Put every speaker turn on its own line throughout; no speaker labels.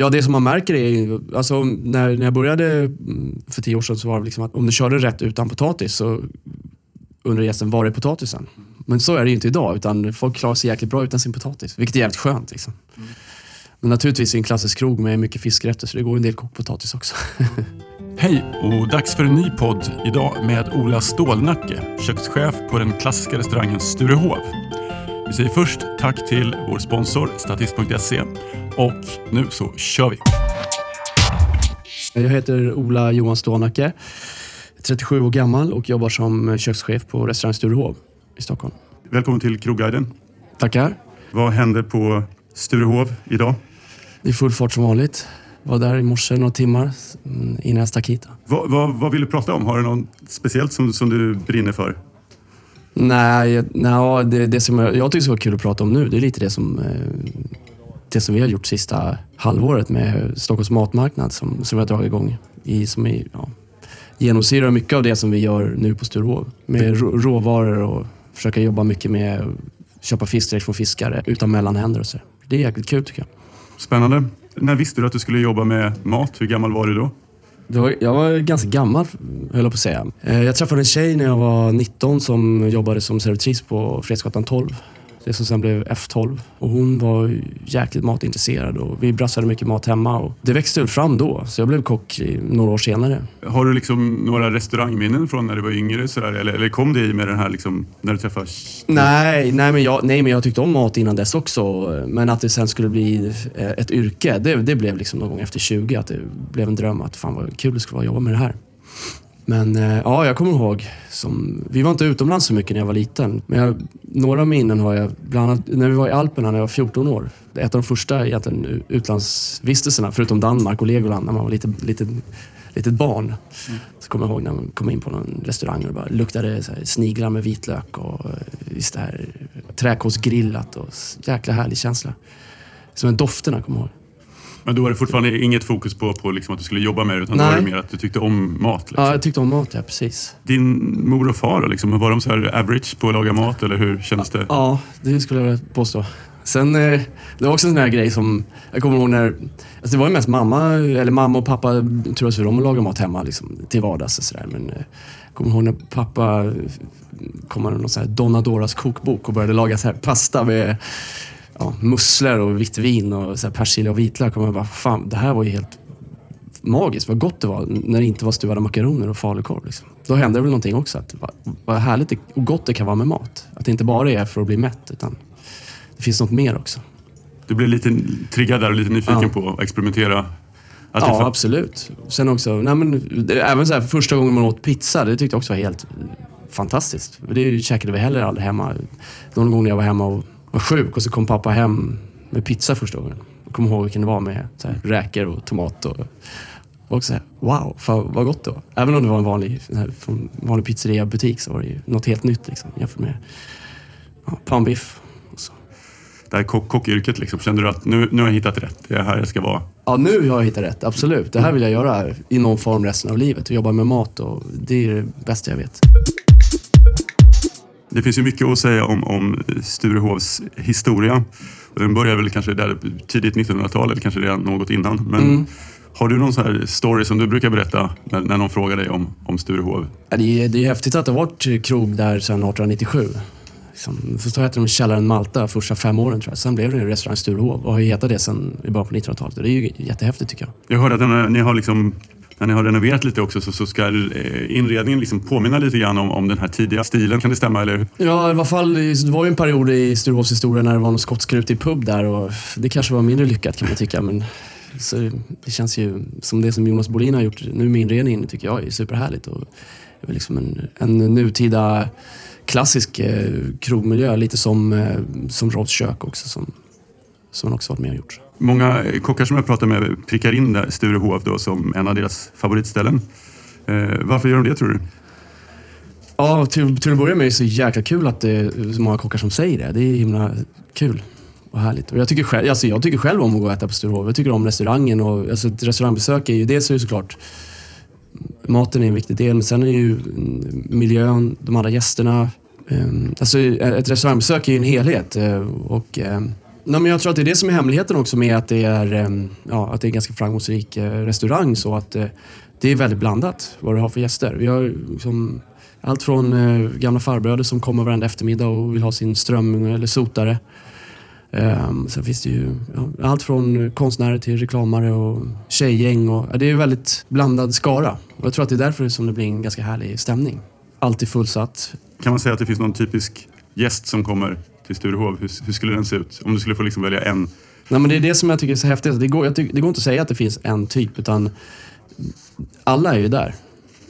Ja, det som man märker är alltså när, när jag började mm, för tio år sedan så var det liksom att om du körde rätt utan potatis så undrar gästen, var är potatisen? Men så är det ju inte idag, utan folk klarar sig jäkligt bra utan sin potatis, vilket är jävligt skönt. Liksom. Men naturligtvis är det en klassisk krog med mycket fiskrätter, så det går en del kokt potatis också.
Hej och dags för en ny podd idag med Ola Stålnacke, kökschef på den klassiska restaurangen Sturehov. Vi säger först tack till vår sponsor Statist.se och nu så kör vi!
Jag heter Ola Johan Stålnacke, 37 år gammal och jobbar som kökschef på restaurang Sturehov i Stockholm.
Välkommen till Krogguiden.
Tackar.
Vad händer på Sturehov idag?
Det är full fart som vanligt. Var där i morse några timmar mm, innan jag stack hit.
Vad, vad, vad vill du prata om? Har du något speciellt som, som du brinner för?
Nej, nej det, det som jag, jag tycker är kul att prata om nu, det är lite det som, eh, det som vi har gjort sista halvåret med Stockholms matmarknad som, som vi har dragit igång. I, som är, ja, genomsyrar mycket av det som vi gör nu på Sturehov. Med rå, råvaror och försöka jobba mycket med att köpa fisk direkt från fiskare utan mellanhänder och så. Det är jäkligt kul tycker jag.
Spännande. När visste du att du skulle jobba med mat? Hur gammal var du då?
Var, jag var ganska gammal, höll jag på att säga. Eh, jag träffade en tjej när jag var 19 som jobbade som servitris på Fredsgatan 12 det som sen blev F12. Och hon var jäkligt matintresserad och vi brassade mycket mat hemma. Och det växte fram då, så jag blev kock några år senare.
Har du liksom några restaurangminnen från när du var yngre? Sådär, eller, eller kom det i med den här liksom, när du träffade...
Nej, nej, men jag, nej, men jag tyckte om mat innan dess också. Men att det sen skulle bli eh, ett yrke, det, det blev liksom någon gång efter 20. Att det blev en dröm att fan vad kul det skulle vara att jobba med det här. Men eh, ja, jag kommer ihåg. Som, vi var inte utomlands så mycket när jag var liten. Men jag, några minnen har jag. Bland annat när vi var i Alperna när jag var 14 år. Ett av de första egentligen, utlandsvistelserna, förutom Danmark och Legoland, när man var lite, lite, litet barn. Mm. Så kommer jag ihåg när man kom in på någon restaurang och det bara luktade så sniglar med vitlök och eh, just det här träkolsgrillat. Och jäkla härlig känsla. Som dofterna kommer jag ihåg.
Men då var det fortfarande inget fokus på, på liksom att du skulle jobba med det, utan Nej. då var det mer att du tyckte om mat? Liksom.
Ja, jag tyckte om mat, ja precis.
Din mor och far, liksom, var de så här average på att laga mat, eller hur kändes det?
Ja, det skulle jag påstå. Sen, eh, det var också en sån här grej som, jag kommer ihåg när, alltså det var ju mest mamma, eller mamma och pappa tror sig om att laga mat hemma liksom, till vardags och sådär. Men eh, jag kommer ihåg när pappa kom med någon sån här Donadoras kokbok och började laga så här pasta med ja, musslor och vitt vin och så persilja och vitlök. Och man bara, fan, det här var ju helt magiskt. Vad gott det var när det inte var stuvade makaroner och falukorv. Liksom. Då hände det väl någonting också. Att vad, härligt och gott det kan vara med mat. Att det inte bara är för att bli mätt, utan det finns något mer också.
Du blev lite triggad där och lite nyfiken ja. på att experimentera?
Ja, absolut. Sen också, nej men, även så här, första gången man åt pizza, det tyckte jag också var helt fantastiskt. Det käkade vi heller aldrig hemma. Någon gång när jag var hemma och var sjuk och så kom pappa hem med pizza första gången. Jag kommer ihåg vilken det var med så här, räkor och tomat. Och, och så här, wow, fan, vad gott det var. Även om det var en vanlig, här, vanlig pizzeria-butik så var det ju något helt nytt liksom, jämfört med ja, panbiff.
Det här kock kockyrket, liksom, kände du att nu, nu har jag hittat rätt? Det är här jag ska vara?
Ja, nu har jag hittat rätt. Absolut. Det här vill jag göra i någon form resten av livet. Jobba med mat och det är det bästa jag vet.
Det finns ju mycket att säga om, om Sturehovs historia. Den börjar väl kanske där tidigt 1900-tal eller kanske redan något innan. Men mm. Har du någon sån här story som du brukar berätta när, när någon frågar dig om, om Sturehov?
Ja, det, är, det är häftigt att det har varit krog där sedan 1897. Liksom, först hette de Källaren Malta första fem åren tror jag. Sen blev det restaurang Sturehov och har hetat det sedan i början på 1900-talet. Det är ju jättehäftigt tycker jag.
Jag hörde att ni har liksom när ni har renoverat lite också så, så ska eh, inredningen liksom påminna lite grann om, om den här tidiga stilen. Kan det stämma? Eller?
Ja, i alla fall. Det var ju en period i Sturehofs historia när det var någon skotskrutig pub där och det kanske var mindre lyckat kan man tycka. Men så det känns ju som det som Jonas Bolin har gjort nu med inredningen tycker jag är superhärligt. Och det är liksom en, en nutida klassisk eh, krogmiljö, lite som, eh, som Rods kök också som, som han också varit med och gjort.
Många kockar som jag pratar med prickar in där Sturehov då som en av deras favoritställen. Eh, varför gör de det tror du?
Ja, till, till att börja med är det så jäkla kul att det är så många kockar som säger det. Det är himla kul och härligt. Och jag, tycker själv, alltså jag tycker själv om att gå och äta på Sturehof. Jag tycker om restaurangen. Och, alltså ett restaurangbesök är ju dels är det såklart maten är en viktig del, men sen är det ju mm, miljön, de andra gästerna. Ehm, alltså ett restaurangbesök är ju en helhet. Eh, och ehm, Nej, men jag tror att det är det som är hemligheten också med att det är, ehm, ja, att det är en ganska framgångsrik eh, restaurang. Så att eh, det är väldigt blandat vad du har för gäster. Vi har liksom allt från eh, gamla farbröder som kommer varenda eftermiddag och vill ha sin strömming eller sotare. Ehm, sen finns det ju ja, allt från konstnärer till reklamare och tjejgäng. Och, ja, det är en väldigt blandad skara. Och jag tror att det är därför som det blir en ganska härlig stämning. Alltid fullsatt.
Kan man säga att det finns någon typisk gäst som kommer till Sturehov? Hur, hur skulle den se ut? Om du skulle få liksom välja en.
Nej, men det är det som jag tycker är så häftigt. Det går, tycker, det går inte att säga att det finns en typ, utan alla är ju där.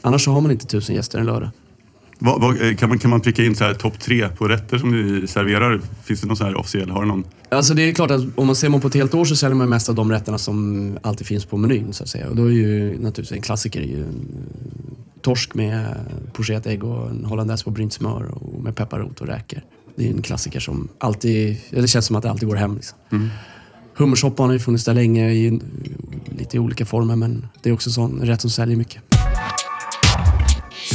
Annars så har man inte tusen gäster en lördag.
Vad, vad, eh, kan, man, kan man pricka in så här topp tre på rätter som ni serverar? Finns det någon så här officiell? Har någon?
Alltså det är klart att om man ser man på ett helt år så säljer man mest av de rätterna som alltid finns på menyn. Så att säga. Och då är ju naturligtvis en klassiker är ju torsk med pochettägg och en hollandaise på brynt smör och med pepparrot och räkor. Det är en klassiker som alltid, det känns som att det alltid går hem. Liksom.
Mm.
Hummersoppan har ju funnits där länge i lite i olika former men det är också sån rätt som säljer mycket.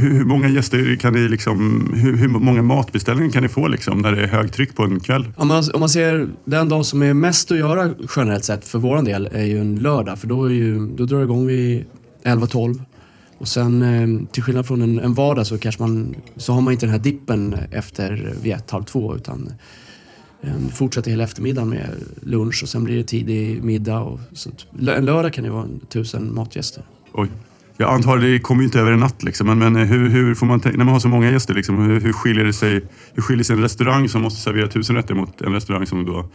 Hur, många gäster kan ni liksom, hur, hur många matbeställningar kan ni få liksom när det är högtryck på en kväll?
Om man, om man ser den dag som är mest att göra generellt sett för våran del är ju en lördag för då, är ju, då drar det igång vid 11-12. Och sen eh, till skillnad från en, en vardag så kanske man så har man inte den här dippen efter vid ett, halv två utan eh, fortsätter hela eftermiddagen med lunch och sen blir det tidig middag. Och, så, en lördag kan det vara en tusen matgäster.
Oj. Jag antar det kommer ju inte över en natt liksom, men, men eh, hur, hur får man när man har så många gäster, liksom, hur, hur, skiljer det sig, hur skiljer sig en restaurang som måste servera tusen rätter mot en restaurang som då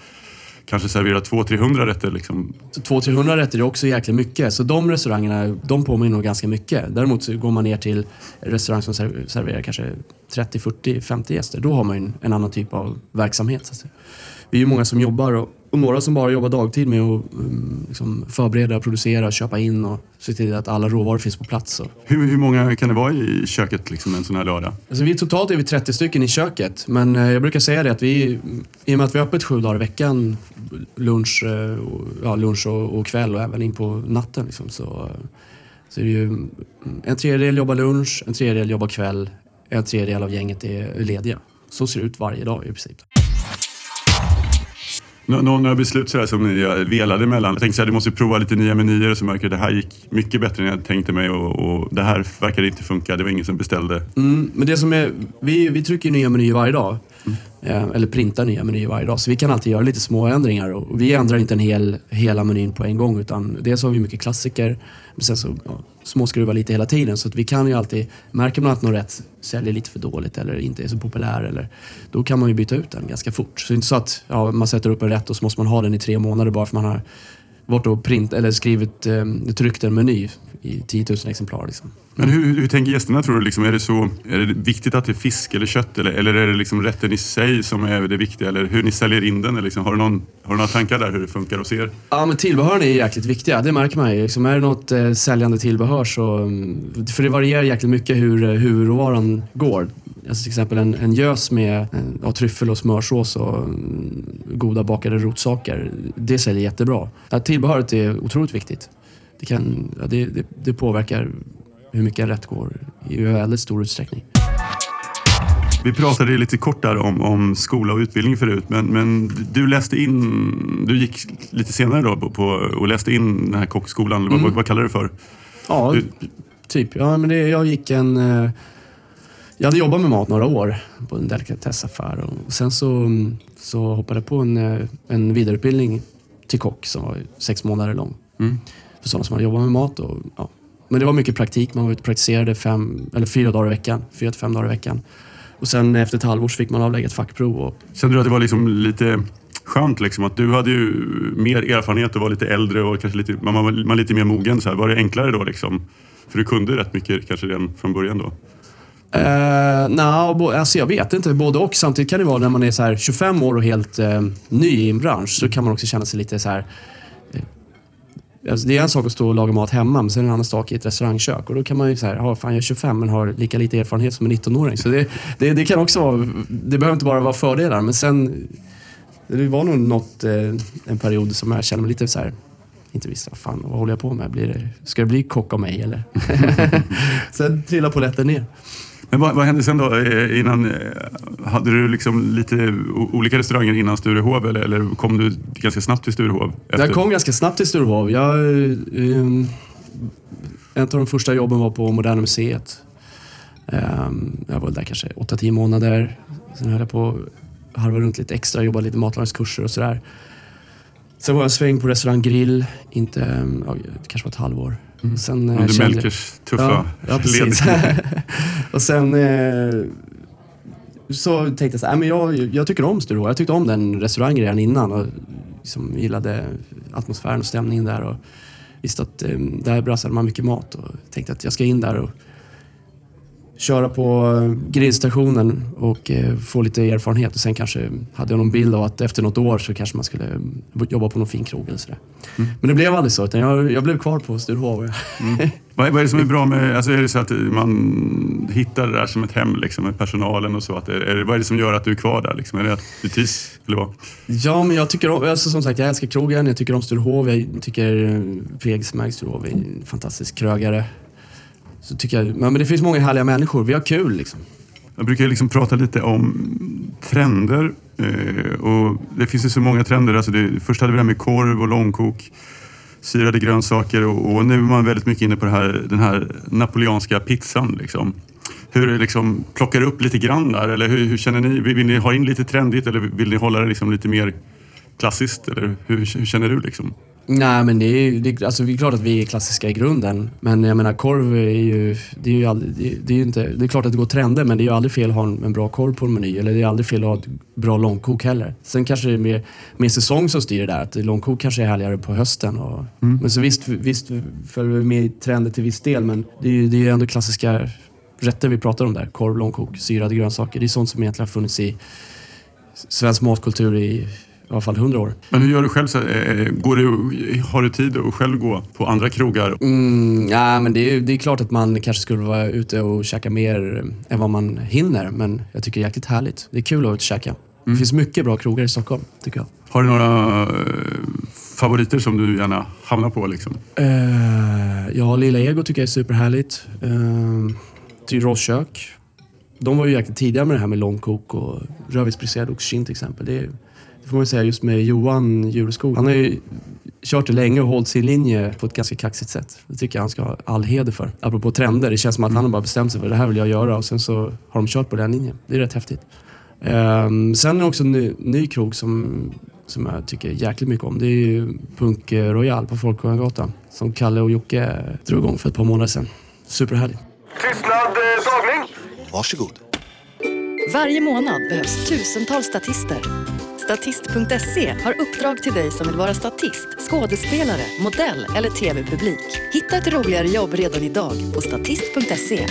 kanske serverar 200-300 rätter? Liksom?
200-300 rätter är också jäkligt mycket. Så de restaurangerna, de påminner nog ganska mycket. Däremot så går man ner till en restaurang som serverar kanske 30, 40, 50 gäster. Då har man ju en, en annan typ av verksamhet. Så att säga. Vi är ju många som jobbar och, och några som bara jobbar dagtid med att um, liksom förbereda, producera, köpa in och se till att alla råvaror finns på plats.
Hur, hur många kan det vara i köket liksom, en sån här lördag?
Alltså vi totalt är vi 30 stycken i köket. Men eh, jag brukar säga det att vi, i och med att vi har öppet sju dagar i veckan, lunch, eh, och, ja, lunch och, och kväll och även in på natten. Liksom, så, eh, så är det ju mm, en tredjedel jobbar lunch, en tredjedel jobbar kväll, en tredjedel av gänget är lediga. Så ser det ut varje dag i princip.
Nå, några beslut sådär som ni eh, velade mellan? Jag tänkte så här, du måste prova lite nya menyer och så märker jag att det här gick mycket bättre än jag tänkte mig och, och det här verkade inte funka. Det var ingen som beställde.
Mm, men det som är, vi, vi trycker nya menyer varje dag. Mm. eller printar nya menyer varje dag. Så vi kan alltid göra lite små ändringar. Och vi ändrar inte en hel, hela menyn på en gång. Utan dels har vi mycket klassiker. Men sen så ja, småskruva lite hela tiden. Så att vi kan ju alltid, märker man att någon rätt säljer lite för dåligt eller inte är så populär. Eller, då kan man ju byta ut den ganska fort. Så det är inte så att ja, man sätter upp en rätt och så måste man ha den i tre månader bara för man har varit och print, eller skrivit, eh, tryckt en meny i 10 000 exemplar. Liksom.
Men hur, hur tänker gästerna tror du? Liksom, är, det så, är det viktigt att det är fisk eller kött eller, eller är det liksom rätten i sig som är det viktiga? Eller hur ni säljer in den? Eller liksom, har, du någon, har du några tankar där hur det funkar hos er?
Ja, men tillbehören är jäkligt viktiga. Det märker man ju. Liksom, är det något eh, säljande tillbehör så... mm, För det varierar jäkligt mycket hur eh, huvudråvaran går. Alltså till exempel en, en gös med eh, ja, tryffel och smörsås och mm, goda bakade rotsaker. Det säljer jättebra. Ja, tillbehöret är otroligt viktigt. Det, kan, ja, det, det, det påverkar hur mycket en rätt går i väldigt stor utsträckning.
Vi pratade lite kort där om, om skola och utbildning förut, men, men du läste in, du gick lite senare då på, på, och läste in den här kockskolan, eller vad,
Mm.
vad kallar du det för?
Ja,
Du,
Typ. Ja, men det, jag gick en... Jag hade jobbat med mat några år på en delikatessaffär. Och sen så, så hoppade jag på en, eh, en vidareutbildning till kock som var sex månader lång.
Mm.
För sådana som hade jobbat med mat. Och, ja. Men det var mycket praktik. Man var ute och praktiserade fem, eller fyra dagar i veckan. Fyra till fem dagar i veckan. Och sen efter ett halvår så fick man avlägga ett fackprov. Och,
Kände du att det var liksom lite skönt liksom, att du hade ju mer erfarenhet och var lite äldre och kanske lite, man man var lite mer mogen. Så här. Var det enklare då? Liksom? För du kunde rätt mycket kanske redan från början då?
Eh, uh, nah, alltså jag vet inte, både och. Samtidigt kan det vara när man är så här 25 år och helt uh, ny i en bransch så kan man också känna sig lite så här... Uh, alltså det är en sak att stå och laga mat hemma, men sen är det en annan sak i ett restaurangkök. Och då kan man ju så här, ja, fan jag är 25 men har lika lite erfarenhet som en 19-åring. Så det, det, det kan också vara, det behöver inte bara vara fördelar, men sen... Det var nog något, uh, en period som jag kände mig lite så här inte visste vad fan, vad håller jag på med? Blir det, ska det bli kock av mig eller? sen trillade polletten ner.
Men vad, vad hände sen då? Eh, innan, eh, hade du liksom lite olika restauranger innan Sturehov eller, eller kom du ganska snabbt till Sturehov? efter-
Jag kom ganska snabbt till Sturehov. Jag, ehm, en av de första jobben var på Moderna Museet. Ehm, jag var där kanske 8-10 månader. Sen höll jag på att harva runt lite extra, jobbade lite matlagningskurser och sådär. Sen var jag en sväng på restaurang Grill, inte, ja, det kanske var ett halvår. Sen, eh,
Under
kände-
Melkers tuffa
Ja, ja precis. och sen eh, så tänkte jag så här, "Nej, men jag, jag tycker om Sturehov. Jag tyckte om den restaurangen redan innan och liksom gillade atmosfären och stämningen där. Och visste att eh, där brassade man mycket mat och tänkte att jag ska in där och köra på eh, grillstationen och eh, få lite erfarenhet. Och sen kanske hade jag någon bild av att efter något år så kanske man skulle eh, jobba på någon fin krog eller sådär. Men det blev aldrig så, utan jag, jag blev kvar på Sturehov.
Vad, är- vad är det som är bra med, alltså är det så att man hittar det där som ett hem liksom, med personalen och så? Att är, det, vad är det som gör att du är kvar där? Liksom? Är det att du trivs? Eller vad?
Ja, men jag tycker om, alltså, som sagt, jag älskar krogen. Jag tycker om Sturehov. Jag tycker eh, Pregsmärk Sturehov är en fantastisk krögare. Så tycker jag, men det finns många härliga människor. Vi har kul liksom.
Jag brukar liksom prata lite om trender. Eh, och det finns ju så många trender. Alltså det, först hade vi det här med korv och långkok, syrade grönsaker och, och nu är man väldigt mycket inne på det här, den här napoleanska pizzan. Liksom. Hur liksom, plockar du upp lite grann där? Eller hur, hur känner ni? Vill, vill ni ha in lite trendigt eller vill ni hålla det liksom lite mer klassiskt? Eller hur, hur känner du? Liksom?
Nej, men det är, ju- det, alltså, det är klart att vi är klassiska i grunden. Men jag menar, korv är ju... Det är ju aldrig, det, är inte... Det är klart att det går trender, men det är ju aldrig fel att ha en, en bra korv på en meny. Eller det är aldrig fel att ha ett bra långkok heller. Sen kanske det är mer, mer säsong som styr det där. Att långkok kanske är härligare på hösten. Och, Men så visst, visst följer vi med i trender till viss del, men det är ju det är ju ändå klassiska rätter vi pratar om där. Korv, långkok, syrade grönsaker. Det är sånt som egentligen har funnits i svensk matkultur i i alla fall hundra år.
Men hur gör du själv? Så, eh, går du, har du tid att själv gå på andra krogar?
Mm, ja, men det är, det är klart att man kanske skulle vara ute och käka mer än vad man hinner. Men jag tycker det är jäkligt härligt. Det är kul att och käka. Det finns mycket bra krogar i Stockholm, tycker jag.
Har du några eh, favoriter som du gärna hamnar på? Liksom?
Uh, ja, Lilla Ego tycker jag är superhärligt. Uh, Tyros kök. De var ju jäkligt tidiga med det här med långkok och rödvinsbriserad oxkinn till exempel. Det, är, får man ju säga just med Johan Jureskog. Han har ju kört det länge och hållit sin linje på ett ganska kaxigt sätt. Det tycker jag han ska ha all heder för. Apropå trender, det känns som att han har bara bestämt sig för det här vill jag göra och sen så har de kört på den linjen. Det är rätt häftigt. Um, sen är det också en ny, ny krog som, som jag tycker jäkligt mycket om. Det är ju Punk Royal på Folkungagatan som Kalle och Jocke drog igång för ett par månader sedan. Superhärlig.
Tystnad, eh, dragning!
Varsågod.
Varje månad behövs tusentals statister. Statist.se har uppdrag till dig som vill vara statist, skådespelare, modell eller tv-publik. Hitta ett roligare jobb redan idag på statist.se.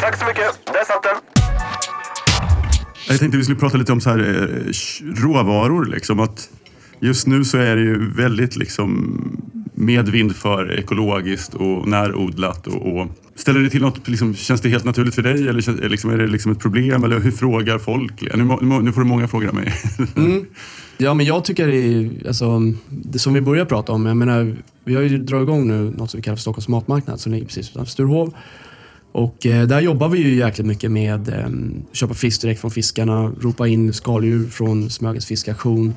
Tack så mycket. Där satt den.
Jag tänkte vi skulle prata lite om så här, eh, råvaror. Liksom, att just nu så är det ju väldigt liksom, medvind för ekologiskt och närodlat. Och, och ställer det till något, liksom, känns det helt naturligt för dig eller är liksom, är det liksom ett problem? Eller hur frågar folk? Nu, nu, nu får du många frågor av mig. Mm.
Ja, men jag tycker det är, alltså, det som vi börjar prata om, jag menar, vi har ju dragit igång nu något som vi kallar för Stockholms matmarknad som ligger precis utanför Sturehov. Och eh, där jobbar vi ju jäkligt mycket med eh, köpa fisk direkt från fiskarna, ropa in skaldjur från Smögens fiskaktion.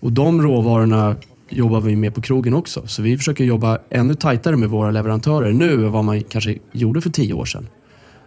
Och de råvarorna jobbar vi med på krogen också. Så vi försöker jobba ännu tajtare med våra leverantörer nu än vad man kanske gjorde för tio år sedan.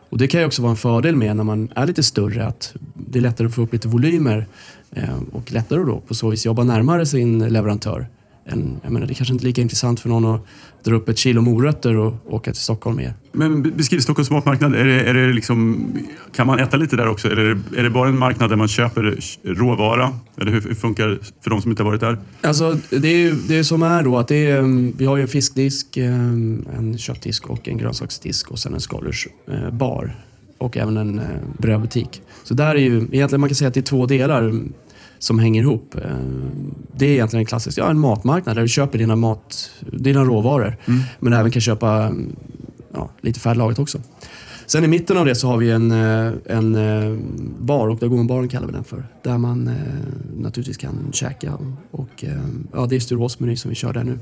Och det kan ju också vara en fördel med när man är lite större att det är lättare att få upp lite volymer eh, och lättare då på så vis jobba närmare sin leverantör. Än, jag menar, det kanske inte är lika intressant för någon att dra upp ett kilo morötter och åka till Stockholm med.
Men be- beskriv Stockholms matmarknad. Är det, är det liksom, kan man äta lite där också? Eller är det, är det bara en marknad där man köper råvara? Eller hur, hur funkar det för de som inte har varit där?
Alltså, det är det är som är då att det är, mm, vi har ju en fiskdisk, eh, en köttdisk och en grönsaksdisk och sen en skaldjursbar. Och även en eh, brödbutik. Så där är ju, egentligen man kan säga att det är två delar mm, som hänger ihop. Eh, Det är egentligen en klassisk, ja en matmarknad där du köper dina, mat, dina råvaror. Men även kan köpa mm, ja, lite färdiglagat också. Sen i mitten av det så har vi en, eh, en eh, bar, Oktagonbaren kallar vi den för. Där man naturligtvis kan käka. Och, ja, det är Sturehovs meny som vi kör där nu.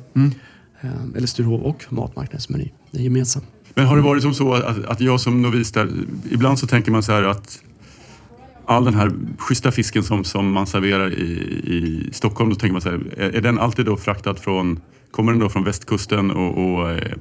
Eh, Eller Sturehov och matmarknadens meny. Det är gemensamt.
Men har det varit som så att, att jag som novis där, ibland så tänker man så här att all den här schyssta fisken som, som man serverar i, i Stockholm, då tänker man så här, är, är den alltid då fraktad från, kommer den då från västkusten och, och eh,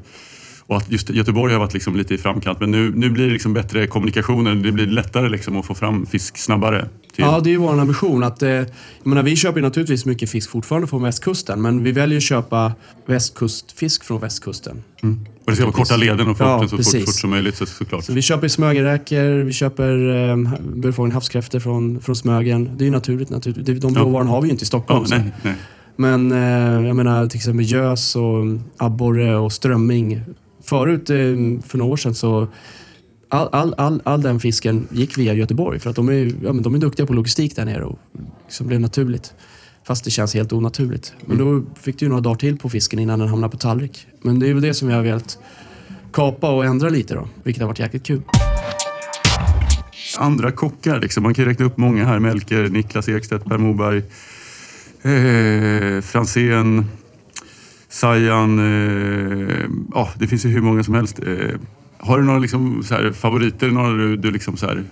och att just Göteborg har varit liksom lite i framkant. Men nu, nu blir det liksom bättre kommunikationer. Det blir lättare liksom att få fram fisk snabbare. Till...
Ja, det är ju vår ambition. Att, eh, jag menar, vi köper naturligtvis mycket fisk fortfarande från västkusten. Men vi väljer att köpa västkustfisk från västkusten.
Mm. Och det ska vara korta leden och få
Ja,
upp den så fort,
precis.
fort som möjligt så, såklart.
Så vi köper smögerräkor, vi köper eh, burfångad havskräftor från, från Smögen. Det är ju naturligt. naturligt. De
Ja.
råvarorna har vi ju inte i Stockholm.
Ja, nej, nej.
Men eh, jag menar till exempel gös och abborre och strömming. Förut, eh, för några år sedan, så all, all, all, all den fisken gick via Göteborg för att de är, ja, men de är duktiga på logistik där nere och liksom blev naturligt. Fast det känns helt onaturligt. Men då fick du ju några dagar till på fisken innan den hamnade på tallrik. Men det är väl det som vi har velat kapa och ändra lite då, vilket har varit jäkligt kul.
Andra kockar, liksom. man kan ju räkna upp många här. Melker, Niklas Ekstedt, Per Moberg, eh, Fransén, Sajan. Eh, ja, det finns ju hur många som helst. Eh, har du några liksom, så här, favoriter? Några du, du liksom, så här,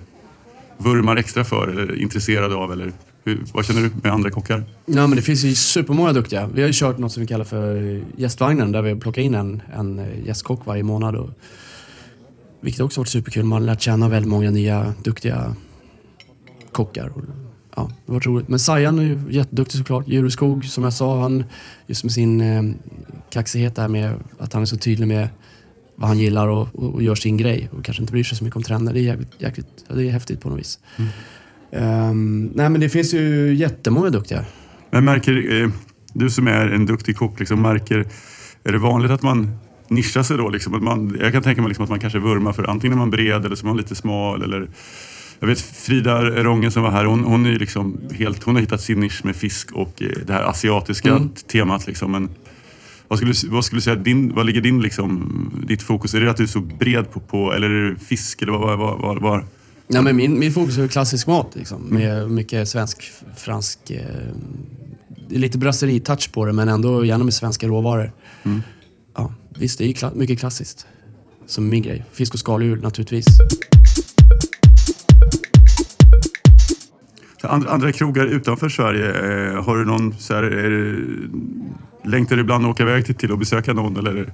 vurmar extra för eller är intresserad av? Eller hur, vad känner du med andra kockar?
Ja, men det finns ju supermånga duktiga. Vi har ju kört något som vi kallar för gästvagnen där vi plockar in en, en gästkock varje månad. Och, vilket också varit superkul. Man har lärt känna väldigt många nya duktiga kockar. Ja, det varit roligt. Men Sajan är ju jätteduktig såklart. Djureskog, som jag sa, han just med sin eh, kaxighet där med att han är så tydlig med vad han gillar och, och, och gör sin grej och kanske inte bryr sig så mycket om trender. Det är jäkligt, jäkligt det är häftigt på något vis. Ehm, nej men det finns ju jättemånga duktiga.
Men märker, eh, du som är en duktig kock, liksom, märker, är det vanligt att man nischar sig då? Liksom, att man, jag kan tänka mig liksom att man kanske vurmar för antingen är man bred eller så är man lite smal. Eller, jag vet Frida Rongen som var här, hon, hon, är liksom helt, hon har hittat sin nisch med fisk och eh, det här asiatiska
Mm.
temat. Liksom. Men, vad skulle, du- vad skulle du säga, din, vad ligger din, liksom, ditt fokus? Är det att du är så bred på, på eller är det fisk? Eller vad, vad, vad, vad?
Nej, men min, min fokus är klassisk mat liksom, med mycket svensk, fransk... Eh, lite brasserie-touch på det men ändå gärna med svenska råvaror. Ja, visst, det är ju kla- mycket klassiskt. Som min grej. Fisk och skaldjur naturligtvis.
Andra, krogar utanför Sverige, eh, har du någon, så här, är längtar du ibland att åka iväg till, till och besöka någon? Eller?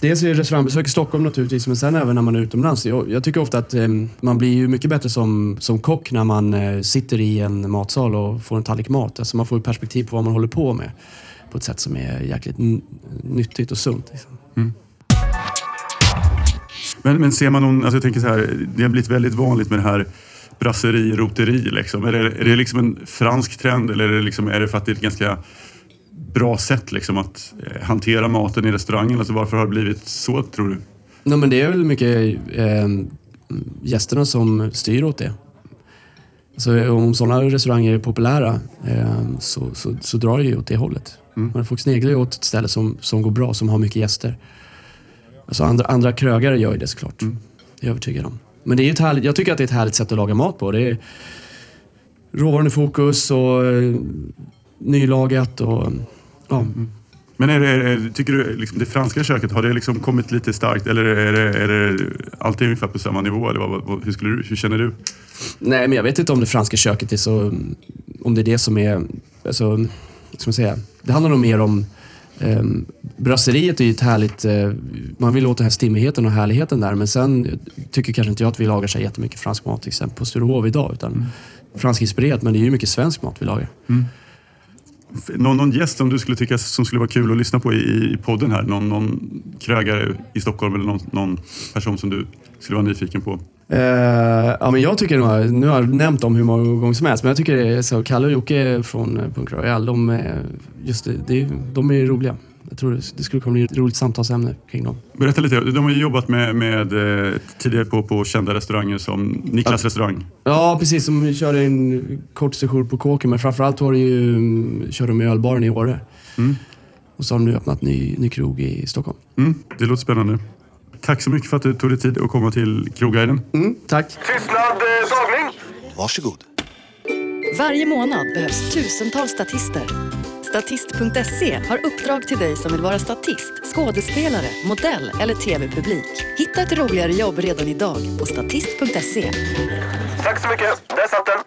Dels är det restaurangbesök i Stockholm naturligtvis, men sen även när man är utomlands. Jag, jag tycker ofta att eh, man blir ju mycket bättre som, som kock när man eh, sitter i en matsal och får en tallrik mat. Alltså man får ju perspektiv på vad man håller på med på ett sätt som är jäkligt nyttigt och sunt. Liksom.
Men, men ser man någon, alltså jag tänker så här, det har blivit väldigt vanligt med det här brasseri, roteri. Liksom. Är, det, är det liksom en fransk trend eller är det, liksom, är det för att det är ett ganska bra sätt liksom, att eh, hantera maten i restaurangen? Alltså, varför har det blivit så, tror du?
Nej, men det är väl mycket eh, gästerna som styr åt det. Så om sådana restauranger är populära eh, så, så, så drar det ju åt det hållet. Men folk sneglar ju åt ett ställe som, som går bra, som har mycket gäster. Alltså andra, andra krögare gör ju det såklart. Det är jag övertygad om. Men det är ett härligt, jag tycker att det är ett härligt sätt att laga mat på. Det är råvaran i fokus och eh, nylagat och ja,
Men är det, är tycker du liksom, det franska köket, har det liksom kommit lite starkt eller är det, är det alltid ungefär på samma nivå? Eller vad, vad, hur, skulle du, hur känner du?
Nej, men jag vet inte om det franska köket är så... Om det är det som är... Alltså, ska man säga? Det handlar nog mer om... Um, brasseriet är ju ett härligt... eh, man vill åt den här stimmigheten och härligheten där. Men sen tycker kanske inte jag att vi lagar så jättemycket fransk mat till exempel på Sturehof idag. Utan fransk inspirerat, men det är ju mycket svensk mat vi lagar.
Någon, någon gäst som du skulle tycka som skulle vara kul att lyssna på i, i podden här? Någon, någon krögare i Stockholm eller någon, någon person som du skulle vara nyfiken på?
Eh, ja, men jag tycker nog, nu har jag nämnt dem hur många gånger som helst, men jag tycker det är så, Kalle och Jocke från eh, Punk Royal, de, är- just det, det, de är roliga. Jag tror det, det skulle kunna bli ett roligt samtalsämne kring dem.
Berätta lite, de har ju jobbat med, med eh, tidigare på, på kända restauranger som Niklas restaurang.
Ja, precis. Som körde en kort session på kåken, men framförallt var det ju, mm, körde de ölbaren i Åre. Och så har de nu öppnat ny, ny krog i Stockholm.
Mm, det låter spännande. Tack så mycket för att du tog dig tid att komma till Krogguiden.
Mm, tack.
Tystnad, eh, tagning.
Varsågod.
Varje månad behövs tusentals statister. Statist.se har uppdrag till dig som vill vara statist, skådespelare, modell eller tv-publik. Hitta ett roligare jobb redan idag på statist.se.
Tack så mycket. Där satt den.